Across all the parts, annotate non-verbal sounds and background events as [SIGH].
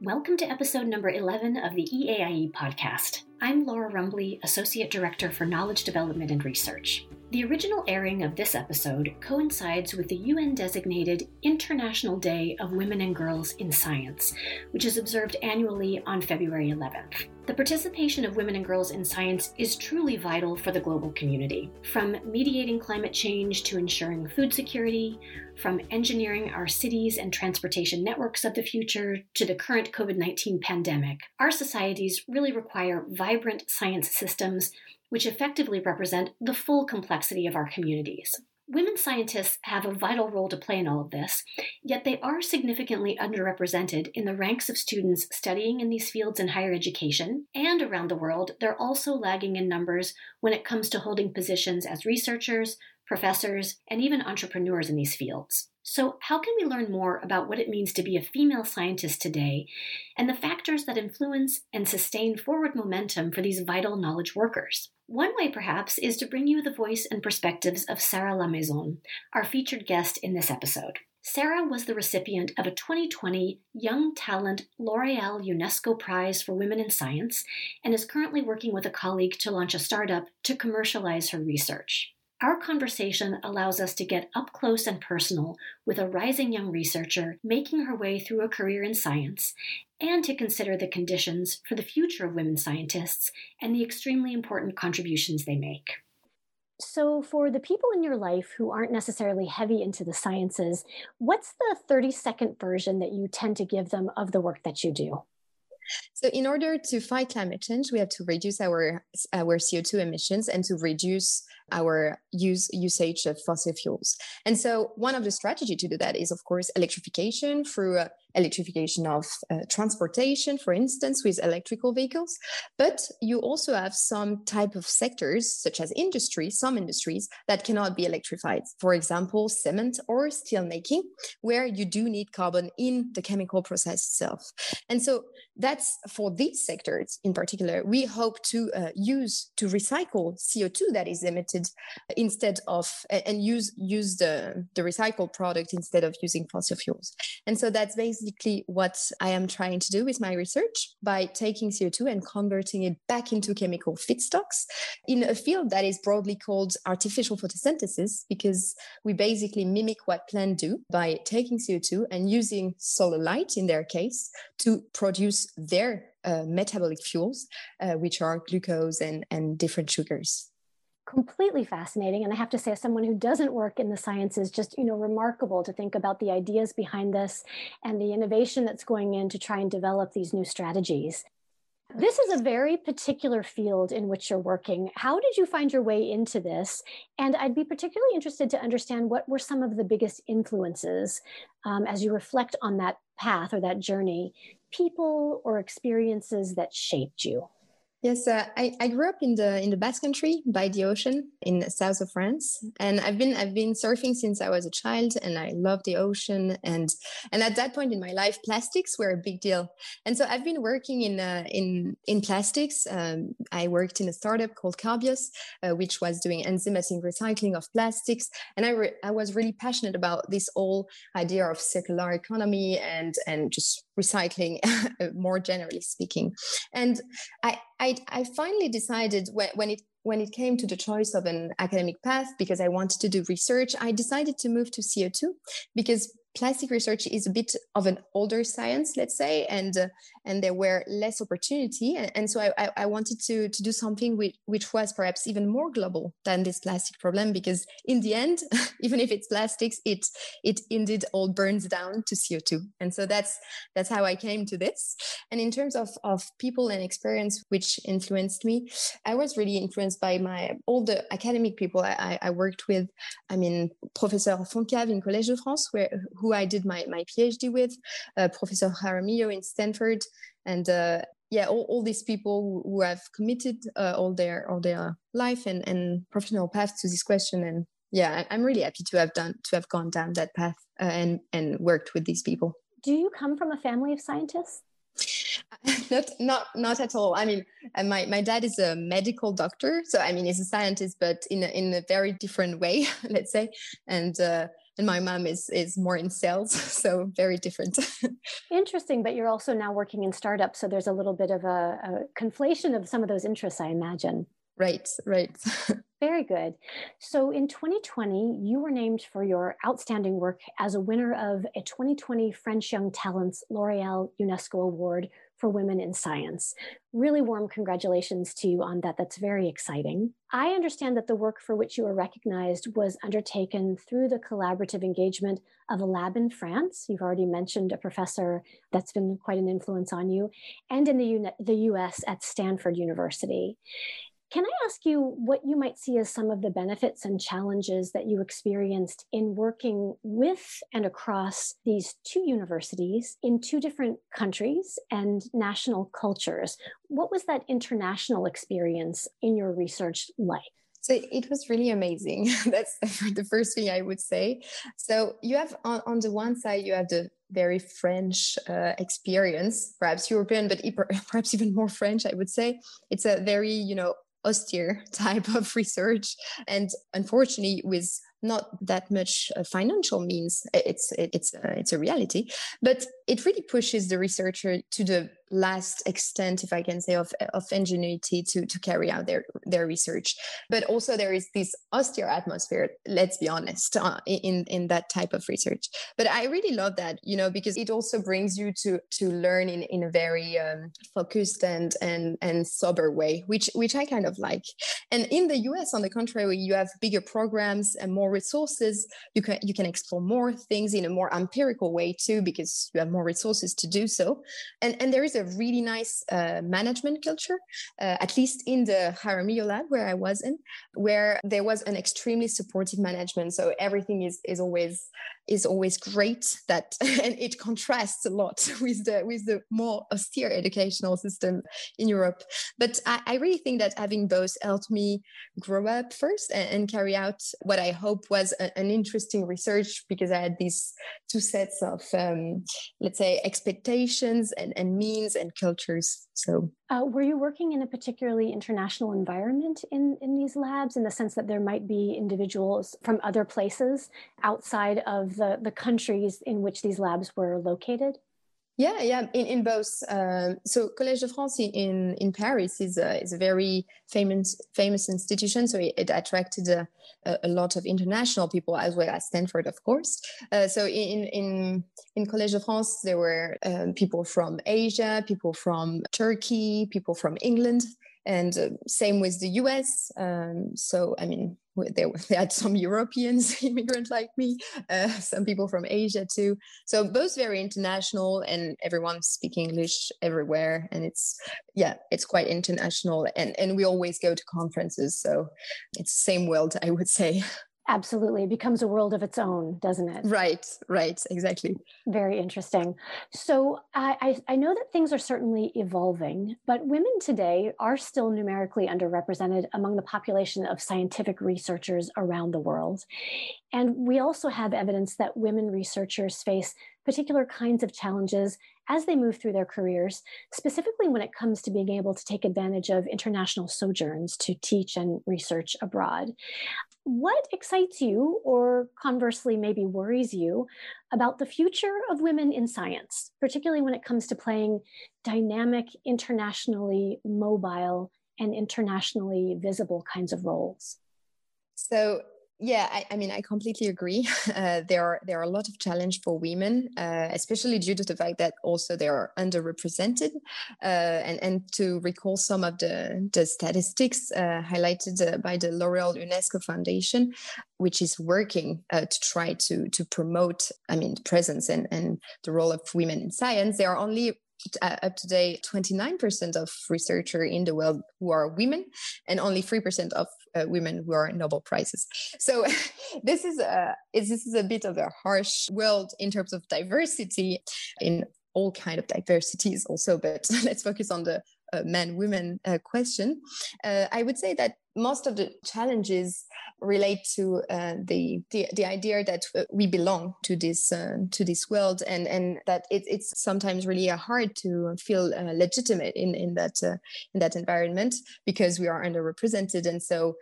Welcome to episode number 11 of the EAIE podcast. I'm Laura Rumbley, Associate Director for Knowledge Development and Research. The original airing of this episode coincides with the UN designated International Day of Women and Girls in Science, which is observed annually on February 11th. The participation of women and girls in science is truly vital for the global community. From mediating climate change to ensuring food security, from engineering our cities and transportation networks of the future to the current COVID 19 pandemic, our societies really require vibrant science systems which effectively represent the full complexity of our communities. Women scientists have a vital role to play in all of this, yet they are significantly underrepresented in the ranks of students studying in these fields in higher education, and around the world, they're also lagging in numbers when it comes to holding positions as researchers, professors, and even entrepreneurs in these fields. So, how can we learn more about what it means to be a female scientist today and the factors that influence and sustain forward momentum for these vital knowledge workers? One way, perhaps, is to bring you the voice and perspectives of Sarah Lamaison, our featured guest in this episode. Sarah was the recipient of a 2020 Young Talent L'Oreal UNESCO Prize for Women in Science and is currently working with a colleague to launch a startup to commercialize her research. Our conversation allows us to get up close and personal with a rising young researcher making her way through a career in science and to consider the conditions for the future of women scientists and the extremely important contributions they make. So, for the people in your life who aren't necessarily heavy into the sciences, what's the 30 second version that you tend to give them of the work that you do? So, in order to fight climate change, we have to reduce our our CO2 emissions and to reduce our use usage of fossil fuels. And so, one of the strategy to do that is, of course, electrification through uh, electrification of uh, transportation, for instance, with electrical vehicles. But you also have some type of sectors, such as industry, some industries that cannot be electrified. For example, cement or steel making, where you do need carbon in the chemical process itself. And so that's for these sectors in particular, we hope to uh, use to recycle CO2 that is emitted instead of and use use the, the recycled product instead of using fossil fuels. And so that's basically basically what I am trying to do with my research by taking CO2 and converting it back into chemical feedstocks in a field that is broadly called artificial photosynthesis, because we basically mimic what plants do by taking CO2 and using solar light in their case to produce their uh, metabolic fuels, uh, which are glucose and, and different sugars completely fascinating and i have to say as someone who doesn't work in the sciences just you know remarkable to think about the ideas behind this and the innovation that's going in to try and develop these new strategies this is a very particular field in which you're working. How did you find your way into this? And I'd be particularly interested to understand what were some of the biggest influences um, as you reflect on that path or that journey, people or experiences that shaped you. Yes, uh, I, I grew up in the in the Basque Country by the ocean in the south of France, and I've been I've been surfing since I was a child, and I love the ocean. and And at that point in my life, plastics were a big deal, and so I've been working in uh, in in plastics. Um, I worked in a startup called Carbios, uh, which was doing enzymatic recycling of plastics, and I re- I was really passionate about this whole idea of circular economy and and just recycling [LAUGHS] uh, more generally speaking. And I, I, I finally decided when, when it when it came to the choice of an academic path because I wanted to do research, I decided to move to CO2 because plastic research is a bit of an older science, let's say, and uh, and there were less opportunity, and, and so I, I, wanted to to do something which which was perhaps even more global than this plastic problem, because in the end, [LAUGHS] even if it's plastics, it it indeed all burns down to CO two, and so that's that's how I came to this. And in terms of of people and experience which influenced me, I was really influenced by my all the academic people I, I worked with. I mean, Professor Fontecave in Collège de France, where who I did my, my PhD with, uh, Professor Jaramillo in Stanford, and uh, yeah, all, all these people who have committed uh, all their all their life and, and professional path to this question. And yeah, I'm really happy to have done to have gone down that path uh, and and worked with these people. Do you come from a family of scientists? [LAUGHS] not not not at all i mean uh, my my dad is a medical doctor so i mean he's a scientist but in a, in a very different way [LAUGHS] let's say and uh, and my mom is is more in sales [LAUGHS] so very different. [LAUGHS] Interesting but you're also now working in startups so there's a little bit of a, a conflation of some of those interests i imagine. Right right. [LAUGHS] Very good. So in 2020 you were named for your outstanding work as a winner of a 2020 french young talents l'oreal unesco award for women in science. Really warm congratulations to you on that. That's very exciting. I understand that the work for which you were recognized was undertaken through the collaborative engagement of a lab in France. You've already mentioned a professor that's been quite an influence on you, and in the, U- the US at Stanford University. Can I ask you what you might see as some of the benefits and challenges that you experienced in working with and across these two universities in two different countries and national cultures? What was that international experience in your research like? So it was really amazing. [LAUGHS] That's [LAUGHS] the first thing I would say. So you have on, on the one side, you have the very French uh, experience, perhaps European, but [LAUGHS] perhaps even more French, I would say. It's a very, you know, austere [LAUGHS] type of research. And unfortunately with not that much uh, financial means it's it's uh, it's a reality but it really pushes the researcher to the last extent if i can say of, of ingenuity to to carry out their their research. But also there is this austere atmosphere let's be honest uh, in in that type of research. But i really love that you know because it also brings you to to learn in in a very um, focused and and and sober way which which i kind of like. And in the us on the contrary you have bigger programs and more resources you can you can explore more things in a more empirical way too because you have more resources to do so. And and there is a really nice uh, management culture uh, at least in the jaramillo lab where i was in where there was an extremely supportive management. So everything is is always is always great that [LAUGHS] and it contrasts a lot [LAUGHS] with the with the more austere educational system in europe. But i, I really think that having both helped me grow up first and, and carry out what i hope was a, an interesting research because i had these two sets of um, let's say expectations and, and means and cultures so uh, were you working in a particularly international environment in, in these labs in the sense that there might be individuals from other places outside of the, the countries in which these labs were located? Yeah, yeah, in, in both. Um, so Collège de France in, in Paris is a, is a very famous famous institution. So it, it attracted a, a, lot of international people as well as Stanford, of course. Uh, so in, in, in Collège de France, there were um, people from Asia, people from Turkey, people from England, and uh, same with the US. Um, so, I mean, they, [LAUGHS] they had some Europeans [LAUGHS] immigrants like me, uh, some people from Asia too. So both very international, and everyone speaking English everywhere. And it's yeah, it's quite international. And and we always go to conferences, so it's the same world, I would say. [LAUGHS] Absolutely. It becomes a world of its own, doesn't it? Right, right, exactly. Very interesting. So I, I, know that things are certainly evolving, but women today are still numerically underrepresented among the population of scientific researchers around the world. And we also have evidence that women researchers face particular kinds of challenges as they move through their careers, specifically when it comes to being able to take advantage of international sojourns to teach and research abroad. What excites you, or conversely, maybe worries you, about the future of women in science, particularly when it comes to playing dynamic, internationally mobile, and internationally visible kinds of roles? So, yeah, I, I, mean, I completely agree. [LAUGHS] Uh, there are there are a lot of challenge for women, uh, especially due to the fact that also they are underrepresented. Uh, and and to recall some of the the statistics uh, highlighted uh, by the L'Oreal UNESCO Foundation, which is working uh, to try to to promote, I mean, the presence and and the role of women in science. There are only uh, up to date 29% of researchers in the world who are women and only 3% of uh, women who are nobel prizes. So [LAUGHS] this is a this is a bit of a harsh world in terms of diversity in all kind of diversities also but [LAUGHS] let's focus on the uh, man women uh, question. Uh, i would say that most of the challenges relate to uh, the, the, the idea that uh, we belong to this uh, to this world and and that it, it's sometimes really hard to feel uh, legitimate in in that uh, in that environment because we are underrepresented. And so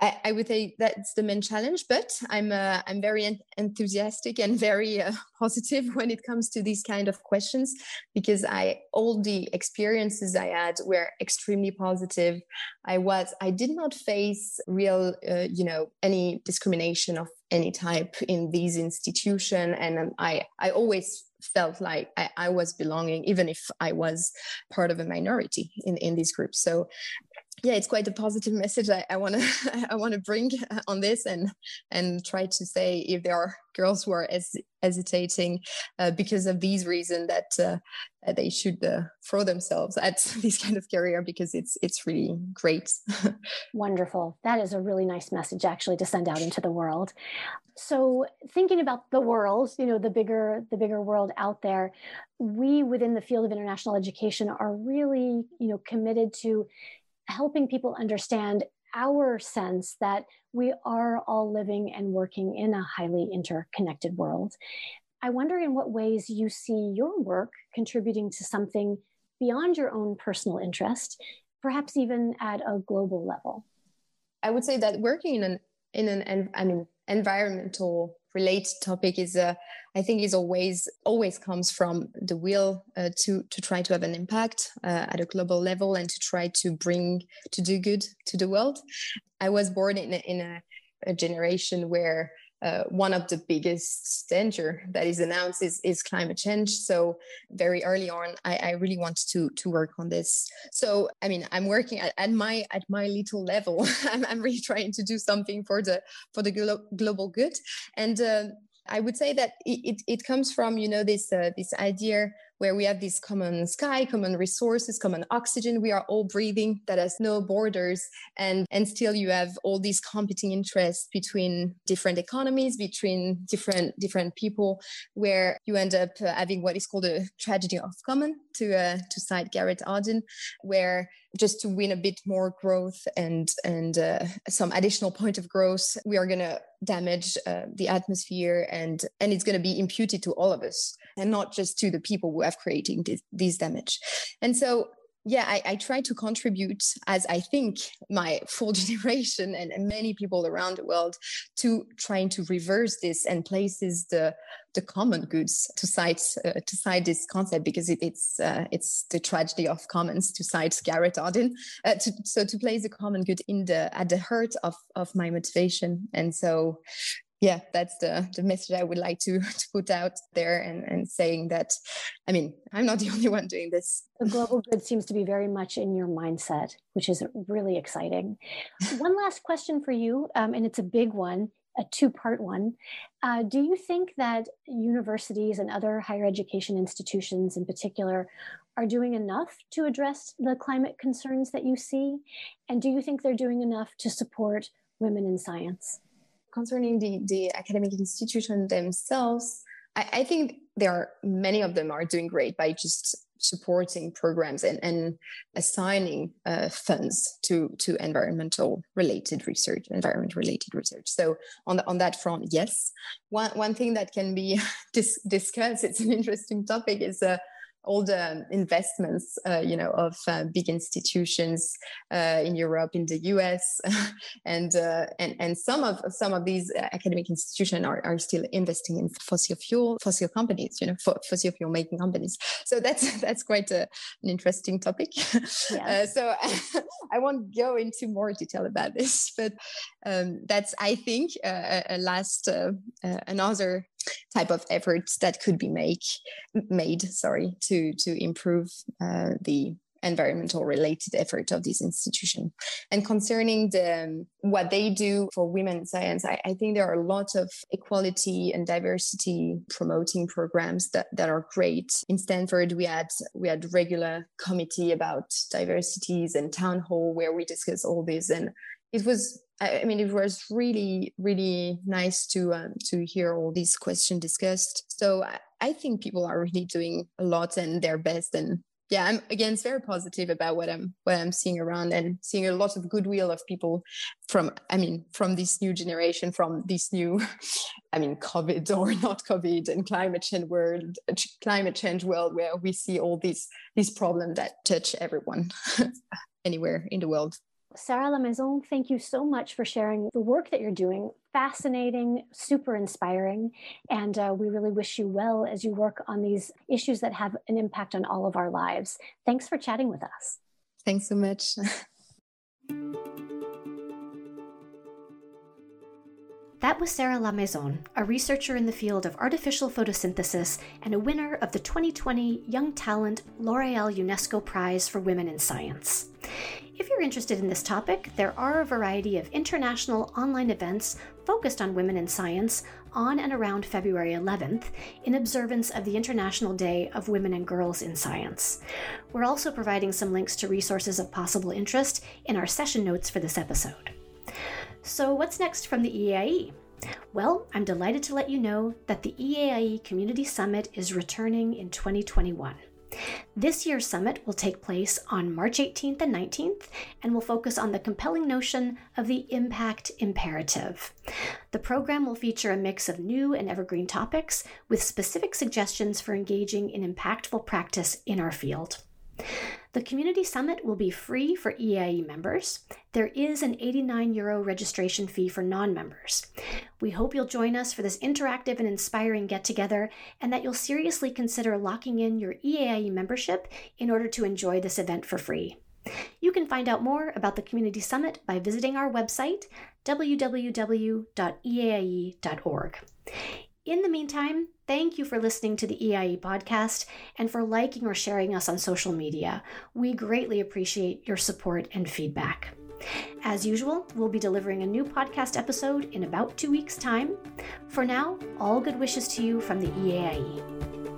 I, I, would say that's the main challenge, but I'm uh, I'm very enthusiastic and very uh, [LAUGHS] positive when it comes to these kind of questions because I all the experiences I had were extremely positive. I was I did not face real uh, you know any discrimination of any type in these institution, and um, I I always felt like I, I, was belonging, even if I was part of a minority in, in this group. So yeah, it's quite a positive message I want to I want to [LAUGHS] bring [LAUGHS] on this and and try to say if there are girls who are hes- hesitating uh, because of these reasons that uh, they should uh, throw themselves at [LAUGHS] this kind of career because it's it's really great. Wonderful. That is a really nice message actually to send out into the world. So thinking about the world, you know, the bigger the bigger world out there, we within the field of international education are really, you know, committed to helping people understand our sense that we are all living and working in a highly interconnected world. I wonder in what ways you see your work contributing to something beyond your own personal interest, perhaps even at a global level. I would say that working in an in an mean environmental related topic is uh, I think is always always comes from the will uh, to to try to have an impact uh, at a global level and to try to bring to do good to the world. I was born in in a, a generation where uh, one of the biggest danger that is announced is, is climate change. So very early on, I, I really want to to work on this. So I mean, I'm working at, at my at my little level. [LAUGHS] I'm, I'm really trying to do something for the for the glo- global good. And uh, I would say that it, it, it comes from you know this uh, this idea where we have this common sky, common resources, common oxygen. We are all breathing that has no borders. And, and still you have all these competing interests between different economies, between different, different people, where you end up having what is called a tragedy of common to, uh, to cite Garrett Hardin, where just to win a bit more growth and and uh, some additional point of growth we are going to damage uh, the atmosphere and and it's going to be imputed to all of us and not just to the people who have creating this, this damage and so yeah, I, I, try to contribute as I think my [LAUGHS] full generation and, and, many people around the world to trying to reverse this and places the the common goods to cite uh, to cite this concept because it, it's uh, it's the tragedy of commons to cite Garrett Hardin. Uh, to, so to place the common good in the at the heart of of my motivation, and so yeah that's the the message i would like to [LAUGHS] to put out there and and saying that i mean i'm not the [LAUGHS] only one doing this. The global good seems to be very much in your mindset which is really exciting. One last question for you um, and it's a big one a two part one. Uh, do you think that universities and other higher education institutions in particular are doing enough to address the climate concerns that you see? And do you think they're doing enough to support women in science concerning the, the academic institution themselves, I, I, think there are many of them are doing great by just supporting programs and, and assigning uh, funds to to environmental related research, environment related research. So on the, on that front, yes. One one thing that can be [LAUGHS] dis- discussed, it's an interesting topic, is uh, all the investments, uh, you know, of uh, big institutions uh, in Europe, in the US, [LAUGHS] and uh, and and some of some of these uh, academic institutions are, are still investing in fossil fuel fossil companies, you know, fossil fuel making companies. So that's [LAUGHS] that's quite a, an interesting topic. [LAUGHS] Yes. so I won't go into more detail about this, but um, that's I think a last another type of efforts that could be make made sorry to to improve uh, the environmental related effort of this institution. And concerning the um, what they do for women in science I, I, think there are a lot of equality and diversity promoting programs that, that are great. In stanford we had we had regular committee about diversities and town hall where we discuss all this and it was I mean, it was really, really nice to um, to hear all these questions discussed. So I, I think people are really doing a lot and their best. And yeah, I'm again very positive about what I'm what I'm seeing around and seeing a lot of goodwill of people from I mean from this new generation, from this new, [LAUGHS] I mean, COVID [LAUGHS] or not COVID and climate change world, climate change world, where we see all these these problems that touch everyone [LAUGHS] anywhere in the world Sarah Lamaison, thank you so much for sharing the work that you're doing. Fascinating, super inspiring. And uh, we really wish you well as you work on these issues that have an impact on all of our lives. Thanks for chatting with us. Thanks so much. [LAUGHS] That was Sarah Lamaison, a researcher in the field of artificial photosynthesis and a winner of the 2020 Young Talent L'Oreal UNESCO Prize for Women in Science. If you're interested in this topic, there are a variety of international online events focused on women in science on and around February 11th in observance of the International Day of Women and Girls in Science. We're also providing some links to resources of possible interest in our session notes for this episode. So, what's next from the EAIE? Well, I'm delighted to let you know that the EAIE Community Summit is returning in 2021. This year's summit will take place on March 18th and 19th and will focus on the compelling notion of the impact imperative. The program will feature a mix of new and evergreen topics with specific suggestions for engaging in impactful practice in our field. The Community Summit will be free for EAIE members. There is an 89 euro registration fee for non members. We hope you'll join us for this interactive and inspiring get together and that you'll seriously consider locking in your EAIE membership in order to enjoy this event for free. You can find out more about the Community Summit by visiting our website, www.eaie.org. In the meantime, thank you for listening to the EAIE podcast and for liking or sharing us on social media. We greatly appreciate your support and feedback. As usual, we'll be delivering a new podcast episode in about two weeks' time. For now, all good wishes to you from the EAIE.